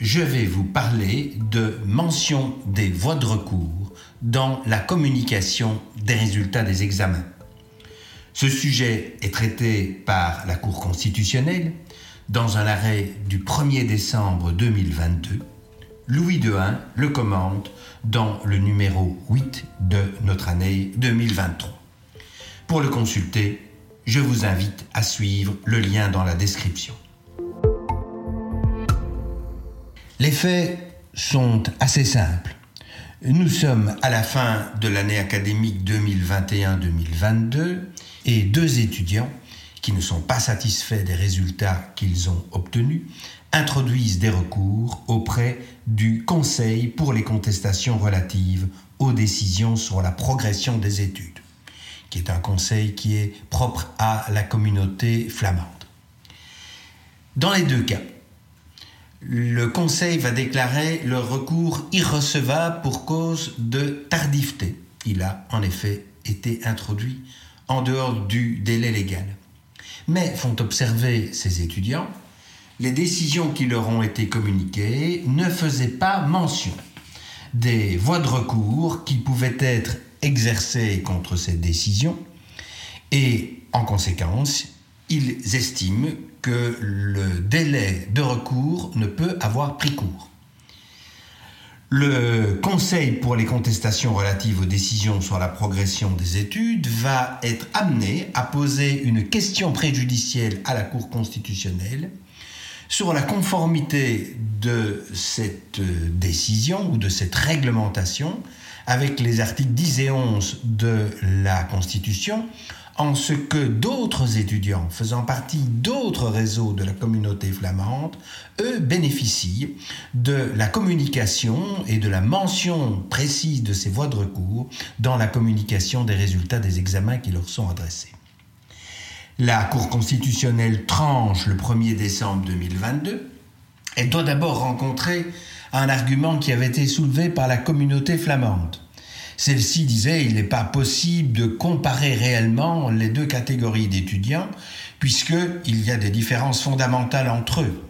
je vais vous parler de mention des voies de recours dans la communication des résultats des examens. Ce sujet est traité par la Cour constitutionnelle dans un arrêt du 1er décembre 2022. Louis Dehain le commande dans le numéro 8 de notre année 2023. Pour le consulter, je vous invite à suivre le lien dans la description. Les faits sont assez simples. Nous sommes à la fin de l'année académique 2021-2022 et deux étudiants qui ne sont pas satisfaits des résultats qu'ils ont obtenus introduisent des recours auprès du Conseil pour les contestations relatives aux décisions sur la progression des études, qui est un conseil qui est propre à la communauté flamande. Dans les deux cas, le Conseil va déclarer le recours irrecevable pour cause de tardiveté. Il a en effet été introduit en dehors du délai légal. Mais font observer ces étudiants, les décisions qui leur ont été communiquées ne faisaient pas mention des voies de recours qui pouvaient être exercées contre ces décisions et en conséquence, ils estiment que le délai de recours ne peut avoir pris court. Le Conseil pour les contestations relatives aux décisions sur la progression des études va être amené à poser une question préjudicielle à la Cour constitutionnelle sur la conformité de cette décision ou de cette réglementation avec les articles 10 et 11 de la Constitution en ce que d'autres étudiants faisant partie d'autres réseaux de la communauté flamande, eux, bénéficient de la communication et de la mention précise de ces voies de recours dans la communication des résultats des examens qui leur sont adressés. La Cour constitutionnelle tranche le 1er décembre 2022. Elle doit d'abord rencontrer un argument qui avait été soulevé par la communauté flamande celle-ci disait il n'est pas possible de comparer réellement les deux catégories d'étudiants puisqu'il y a des différences fondamentales entre eux.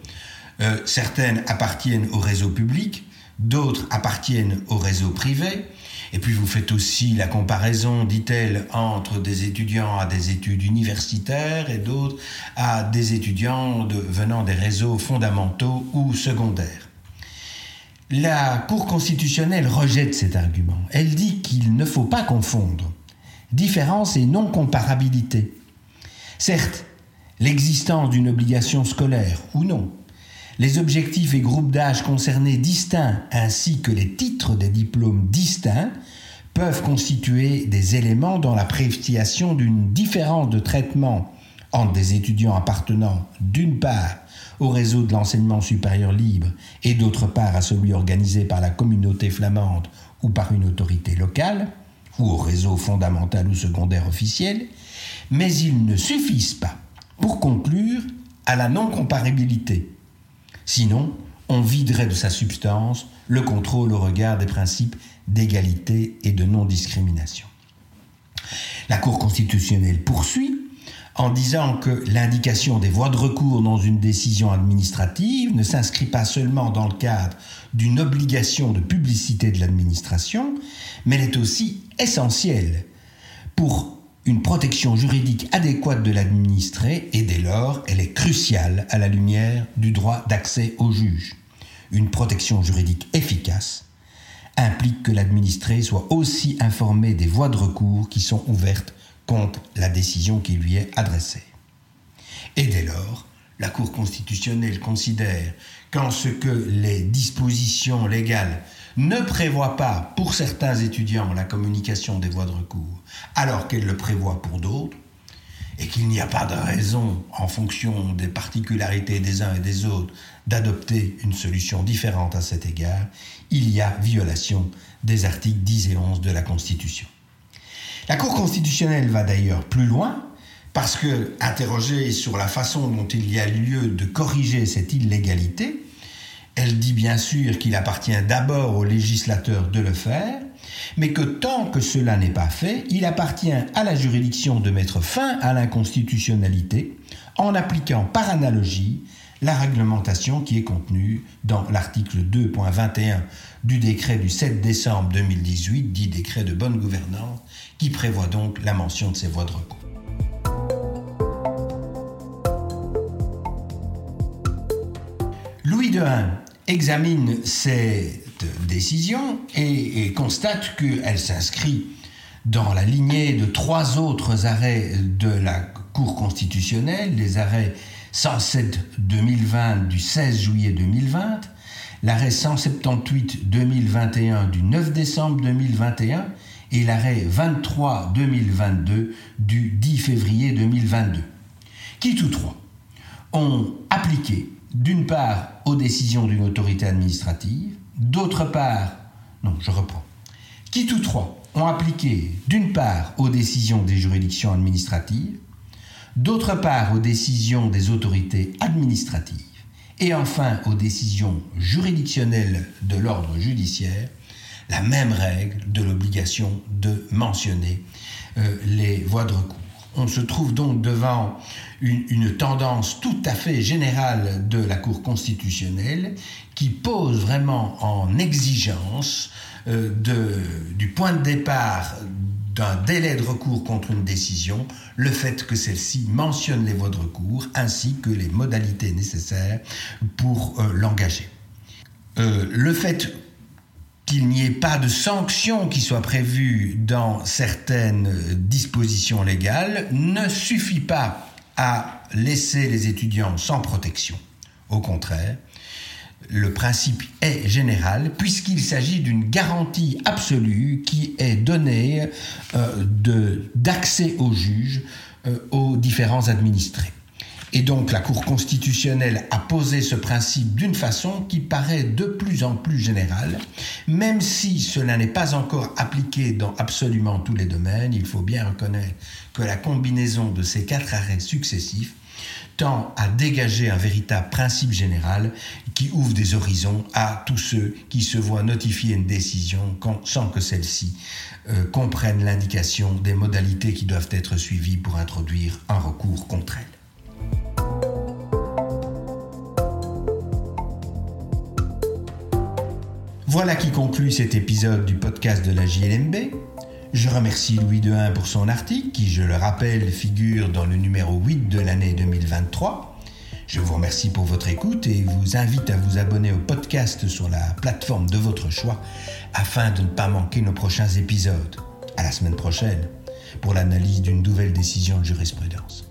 Euh, certaines appartiennent au réseau public, d'autres appartiennent au réseau privé. Et puis vous faites aussi la comparaison, dit-elle, entre des étudiants à des études universitaires et d'autres à des étudiants venant des réseaux fondamentaux ou secondaires. La Cour constitutionnelle rejette cet argument. Elle dit qu'il ne faut pas confondre différence et non-comparabilité. Certes, l'existence d'une obligation scolaire ou non, les objectifs et groupes d'âge concernés distincts ainsi que les titres des diplômes distincts peuvent constituer des éléments dans l'appréciation d'une différence de traitement entre des étudiants appartenant d'une part au réseau de l'enseignement supérieur libre et d'autre part à celui organisé par la communauté flamande ou par une autorité locale, ou au réseau fondamental ou secondaire officiel, mais ils ne suffisent pas pour conclure à la non-comparabilité. Sinon, on viderait de sa substance le contrôle au regard des principes d'égalité et de non-discrimination. La Cour constitutionnelle poursuit en disant que l'indication des voies de recours dans une décision administrative ne s'inscrit pas seulement dans le cadre d'une obligation de publicité de l'administration, mais elle est aussi essentielle pour une protection juridique adéquate de l'administré et dès lors elle est cruciale à la lumière du droit d'accès au juge. Une protection juridique efficace implique que l'administré soit aussi informé des voies de recours qui sont ouvertes contre la décision qui lui est adressée. Et dès lors, la Cour constitutionnelle considère qu'en ce que les dispositions légales ne prévoient pas pour certains étudiants la communication des voies de recours, alors qu'elles le prévoient pour d'autres, et qu'il n'y a pas de raison, en fonction des particularités des uns et des autres, d'adopter une solution différente à cet égard, il y a violation des articles 10 et 11 de la Constitution. La Cour constitutionnelle va d'ailleurs plus loin, parce que, interrogée sur la façon dont il y a lieu de corriger cette illégalité, elle dit bien sûr qu'il appartient d'abord au législateur de le faire, mais que tant que cela n'est pas fait, il appartient à la juridiction de mettre fin à l'inconstitutionnalité en appliquant par analogie la réglementation qui est contenue dans l'article 2.21 du décret du 7 décembre 2018, dit décret de bonne gouvernance, qui prévoit donc la mention de ces voies de recours. Louis de examine cette décision et, constate qu'elle s'inscrit dans la lignée de trois autres arrêts de la Cour constitutionnelle, les arrêts 107-2020 du 16 juillet 2020, l'arrêt 178-2021 du 9 décembre 2021 et l'arrêt 23-2022 du 10 février 2022, qui tous trois ont appliqué d'une part aux décisions d'une autorité administrative, d'autre part, non, je reprends, qui tous trois ont appliqué d'une part aux décisions des juridictions administratives, d'autre part aux décisions des autorités administratives, et enfin aux décisions juridictionnelles de l'ordre judiciaire, la même règle de l'obligation de mentionner euh, les voies de recours. On se trouve donc devant une, tendance tout à fait générale de la Cour constitutionnelle qui pose vraiment en exigence euh, du point de départ d'un délai de recours contre une décision, le fait que celle-ci mentionne les voies de recours ainsi que les modalités nécessaires pour euh, l'engager. Euh, le fait qu'il n'y ait pas de sanctions qui soient prévues dans certaines dispositions légales ne suffit pas à laisser les étudiants sans protection. Au contraire, le principe est général puisqu'il s'agit d'une garantie absolue qui est donnée euh, d'accès aux juges euh, aux différents administrés. Et donc la Cour constitutionnelle a posé ce principe d'une façon qui paraît de plus en plus générale, même si cela n'est pas encore appliqué dans absolument tous les domaines, il faut bien reconnaître que la combinaison de ces quatre arrêts successifs à dégager un véritable principe général qui ouvre des horizons à tous ceux qui se voient notifier une décision sans que celle-ci euh, comprenne l'indication des modalités qui doivent être suivies pour introduire un recours contre elle. Voilà qui conclut cet épisode du podcast de la JLMB. Je remercie Louis Dehain pour son article qui, je le rappelle, figure dans le numéro 8 de l'année 2023. Je vous remercie pour votre écoute et vous invite à vous abonner au podcast sur la plateforme de votre choix afin de ne pas manquer nos prochains épisodes. À la semaine prochaine pour l'analyse d'une nouvelle décision de jurisprudence.